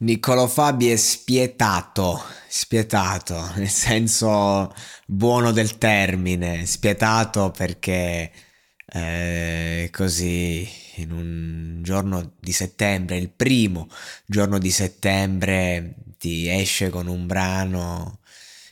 Niccolò Fabi è spietato, spietato, nel senso buono del termine, spietato perché eh, così in un giorno di settembre, il primo giorno di settembre, ti esce con un brano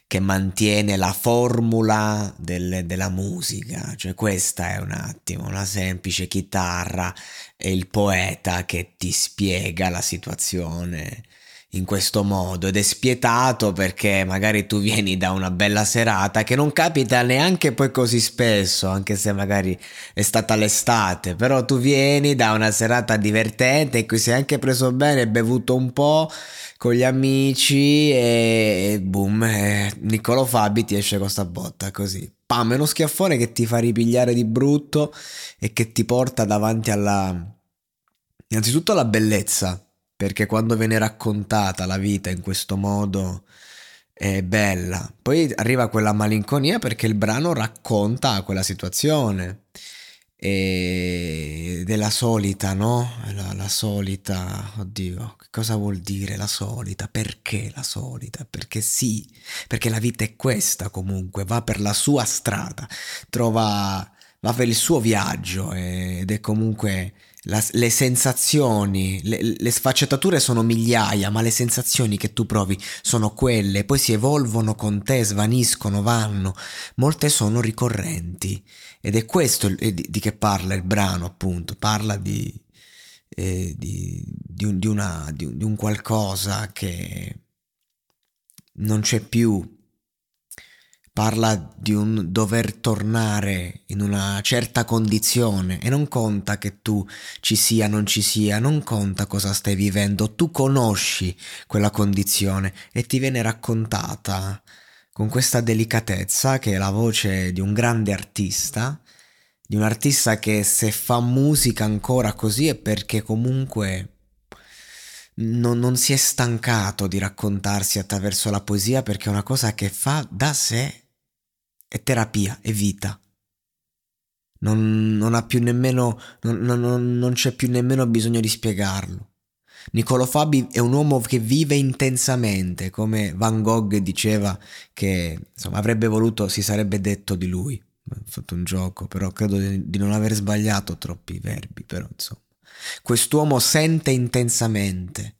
che mantiene la formula del, della musica, cioè questa è un attimo una semplice chitarra e il poeta che ti spiega la situazione in questo modo ed è spietato perché magari tu vieni da una bella serata che non capita neanche poi così spesso, anche se magari è stata l'estate, però tu vieni da una serata divertente in cui sei anche preso bene, bevuto un po' con gli amici e, boom, e Niccolò Fabi ti esce con sta botta così. Pam, è uno schiaffone che ti fa ripigliare di brutto e che ti porta davanti alla... innanzitutto alla bellezza perché quando viene raccontata la vita in questo modo è bella. Poi arriva quella malinconia perché il brano racconta quella situazione ed è la solita, no? La, la, solita, oddio, che cosa vuol dire la solita? Perché la solita? Perché sì, perché la vita è questa comunque, va per la sua strada, trova, va per il suo viaggio ed è comunque la, le sensazioni, le, le, sfaccettature sono migliaia, ma le sensazioni che tu provi sono quelle, poi si evolvono con te, svaniscono, vanno, molte sono ricorrenti. Ed è questo di, di che parla il brano, appunto, parla di, eh, di, di, un, di, una, di un qualcosa che non c'è più parla di un dover tornare in una certa condizione e non conta che tu ci sia, non ci sia, non conta cosa stai vivendo, tu conosci quella condizione e ti viene raccontata con questa delicatezza che è la voce di un grande artista, di un artista che se fa musica ancora così è perché comunque non, non si è stancato di raccontarsi attraverso la poesia perché è una cosa che fa da sé è terapia, è vita. Non, non ha più nemmeno, non, non, non c'è più nemmeno bisogno di spiegarlo. Niccolò Fabi è un uomo che vive intensamente, come Van Gogh diceva che insomma, avrebbe voluto, si sarebbe detto di lui. Ho fatto un gioco, però credo di non aver sbagliato troppi verbi, però insomma. Quest'uomo sente intensamente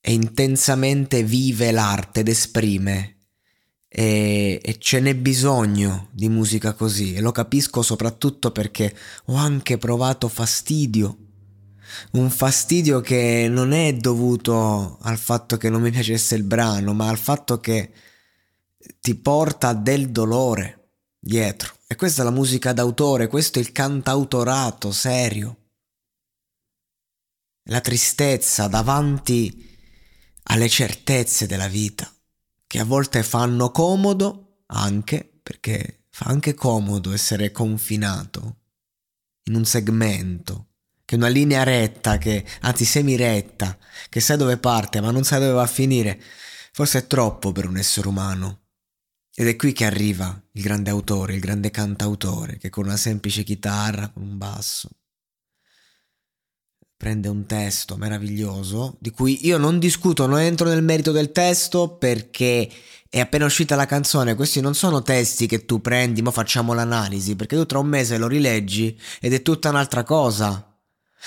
e intensamente vive l'arte ed esprime e, e, ce n'è bisogno di musica così e lo capisco soprattutto perché ho anche provato fastidio. Un fastidio che non è dovuto al fatto che non mi piacesse il brano, ma al fatto che ti porta del dolore dietro. E questa è la musica d'autore, questo è il cantautorato serio. La tristezza davanti alle certezze della vita che a volte fanno comodo anche perché fa anche comodo essere confinato in un segmento, che una linea retta, che anzi semiretta, che sai dove parte ma non sai dove va a finire, forse è troppo per un essere umano. Ed è qui che arriva il grande autore, il grande cantautore, che con una semplice chitarra, con un basso, prende un testo meraviglioso di cui io non discuto, non entro nel merito del testo perché è appena uscita la canzone, questi non sono testi che tu prendi, ma facciamo l'analisi, perché tu tra un mese lo rileggi ed è tutta un'altra cosa.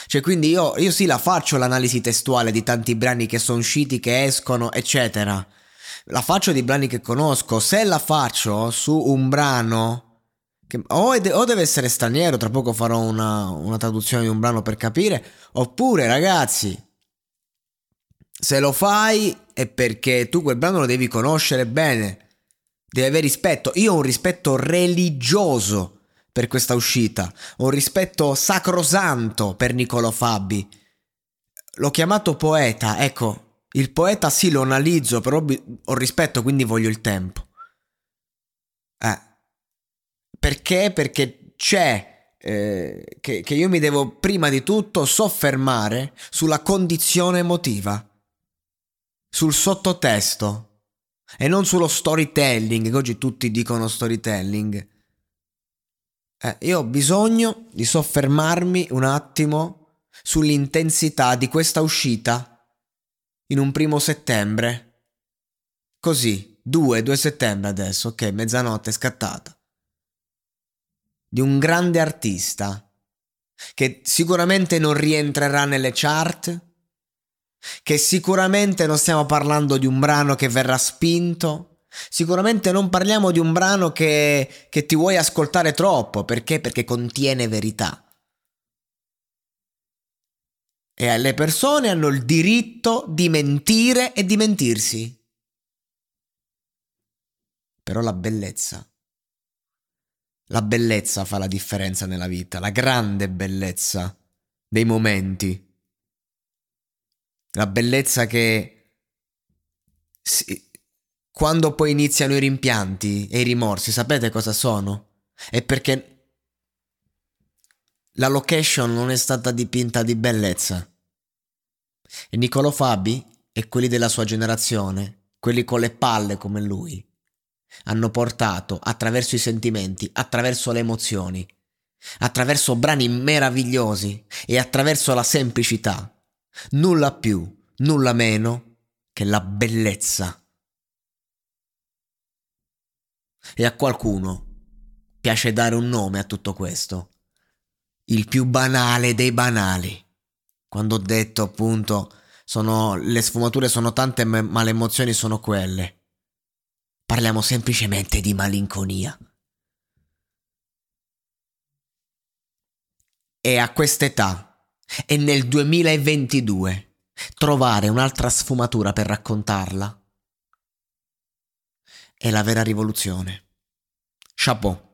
Cioè, quindi io, io sì la faccio l'analisi testuale di tanti brani che sono usciti, che escono, eccetera. La faccio di brani che conosco. Se la faccio su un brano, che o, de- o deve essere straniero, tra poco farò una, una traduzione di un brano per capire, oppure ragazzi, se lo fai è perché tu quel brano lo devi conoscere bene, devi avere rispetto. Io ho un rispetto religioso per questa uscita. Ho un rispetto sacrosanto per Niccolò Fabi. L'ho chiamato poeta, ecco, il poeta sì lo analizzo, però ho rispetto, quindi voglio il tempo. Eh. Perché? Perché c'è eh, che, che io mi devo prima di tutto soffermare sulla condizione emotiva, sul sottotesto e non sullo storytelling, che oggi tutti dicono storytelling. Eh, io ho bisogno di soffermarmi un attimo sull'intensità di questa uscita in un primo settembre. Così, 2, 2 settembre adesso, ok, mezzanotte è scattata. Di un grande artista che sicuramente non rientrerà nelle chart, che sicuramente non stiamo parlando di un brano che verrà spinto, Sicuramente non parliamo di un brano che, che ti vuoi ascoltare troppo, perché? Perché contiene verità. E le persone hanno il diritto di mentire e di mentirsi. Però la bellezza, la bellezza fa la differenza nella vita, la grande bellezza dei momenti. La bellezza che si, quando poi iniziano i rimpianti e i rimorsi, sapete cosa sono? È perché la location non è stata dipinta di bellezza. E Niccolò Fabi e quelli della sua generazione, quelli con le palle come lui, hanno portato attraverso i sentimenti, attraverso le emozioni, attraverso brani meravigliosi e attraverso la semplicità, nulla più, nulla meno che la bellezza E a qualcuno piace dare un nome a tutto questo. Il più banale dei banali. Quando ho detto appunto sono, le sfumature sono tante ma le emozioni sono quelle. Parliamo semplicemente di malinconia. E a quest'età, e nel 2022, trovare un'altra sfumatura per raccontarla è la vera rivoluzione. Chapeau.